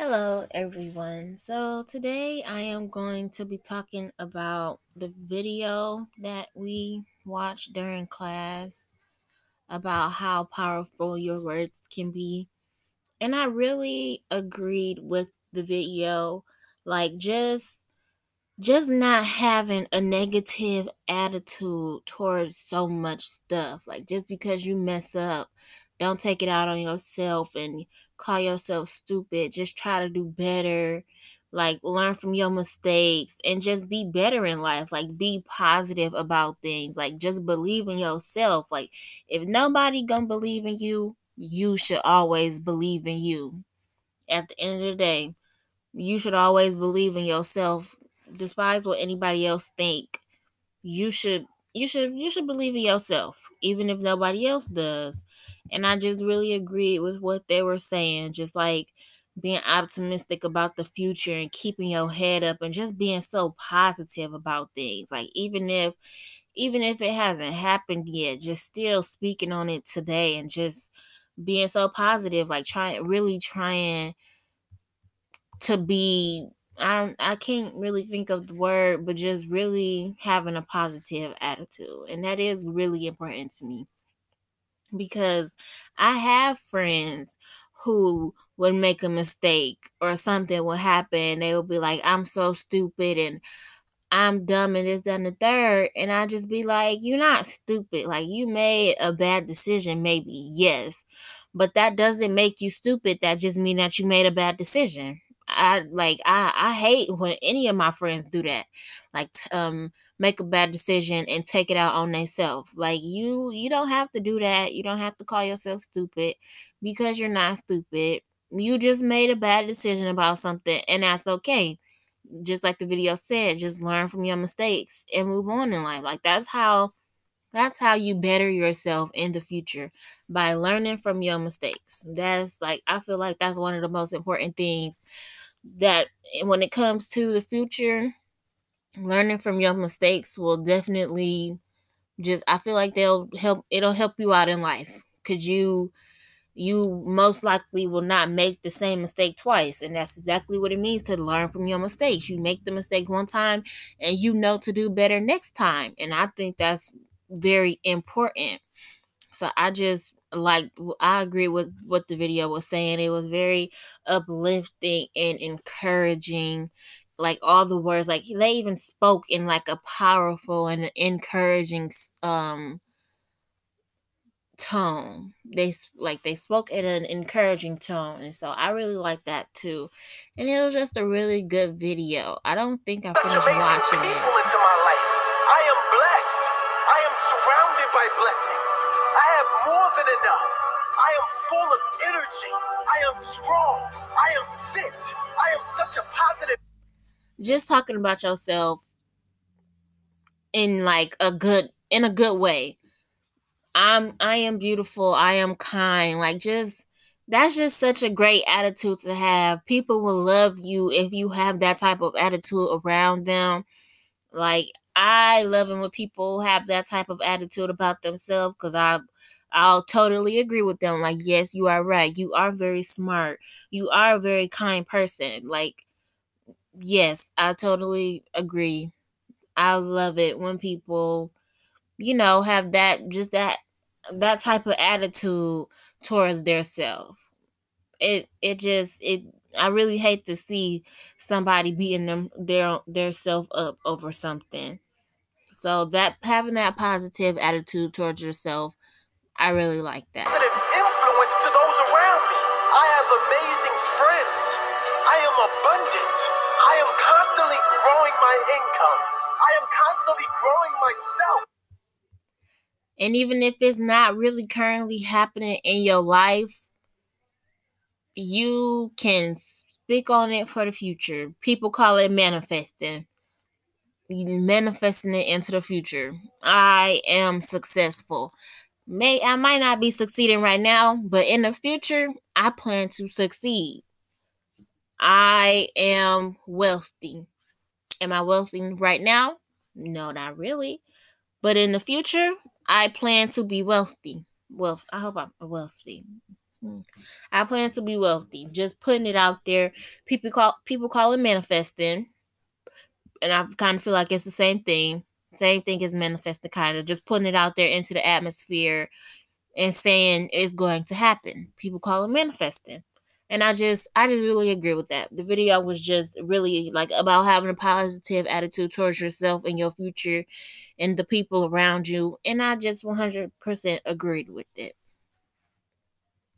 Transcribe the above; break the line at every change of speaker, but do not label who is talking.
Hello, everyone. So, today I am going to be talking about the video that we watched during class about how powerful your words can be. And I really agreed with the video. Like, just just not having a negative attitude towards so much stuff. Like just because you mess up, don't take it out on yourself and call yourself stupid. Just try to do better. Like learn from your mistakes and just be better in life. Like be positive about things. Like just believe in yourself. Like if nobody gonna believe in you, you should always believe in you. At the end of the day, you should always believe in yourself despise what anybody else think you should you should you should believe in yourself even if nobody else does. And i just really agreed with what they were saying just like being optimistic about the future and keeping your head up and just being so positive about things. Like even if even if it hasn't happened yet just still speaking on it today and just being so positive like trying really trying to be I don't I can't really think of the word, but just really having a positive attitude. And that is really important to me. Because I have friends who would make a mistake or something will happen. They will be like, I'm so stupid and I'm dumb and this, that, and the third. And I just be like, You're not stupid. Like, you made a bad decision, maybe, yes. But that doesn't make you stupid. That just means that you made a bad decision. I like I I hate when any of my friends do that. Like um make a bad decision and take it out on themselves. Like you you don't have to do that. You don't have to call yourself stupid because you're not stupid. You just made a bad decision about something and that's okay. Just like the video said, just learn from your mistakes and move on in life. Like that's how that's how you better yourself in the future by learning from your mistakes. That's like I feel like that's one of the most important things that when it comes to the future, learning from your mistakes will definitely just I feel like they'll help it'll help you out in life cuz you you most likely will not make the same mistake twice and that's exactly what it means to learn from your mistakes. You make the mistake one time and you know to do better next time and I think that's very important. So I just like I agree with what the video was saying. It was very uplifting and encouraging. Like all the words, like they even spoke in like a powerful and encouraging um tone. They like they spoke in an encouraging tone, and so I really like that too. And it was just a really good video. I don't think I finished watching it. Into my life. I am blessed. I am surrounded by blessings. I have more than enough. I am full of energy. I am strong. I am fit. I am such a positive. Just talking about yourself in like a good in a good way. I'm I am beautiful. I am kind. Like just that's just such a great attitude to have. People will love you if you have that type of attitude around them. Like I love it when people have that type of attitude about themselves because I I'll totally agree with them. Like, yes, you are right. You are very smart. You are a very kind person. Like, yes, I totally agree. I love it when people, you know, have that just that that type of attitude towards their self. It it just it I really hate to see somebody beating them their their self up over something. So that having that positive attitude towards yourself, I really like that. Positive influence to those around me. I have amazing friends. I am abundant. I am constantly growing my income. I am constantly growing myself. And even if it's not really currently happening in your life, you can speak on it for the future. People call it manifesting manifesting it into the future. I am successful. May I might not be succeeding right now, but in the future, I plan to succeed. I am wealthy. Am I wealthy right now? No, not really. But in the future, I plan to be wealthy. Wealth. I hope I'm wealthy. I plan to be wealthy. Just putting it out there. People call people call it manifesting. And I kind of feel like it's the same thing. Same thing as manifesting, kind of just putting it out there into the atmosphere and saying it's going to happen. People call it manifesting. And I just I just really agree with that. The video was just really like about having a positive attitude towards yourself and your future and the people around you. And I just 100% agreed with it.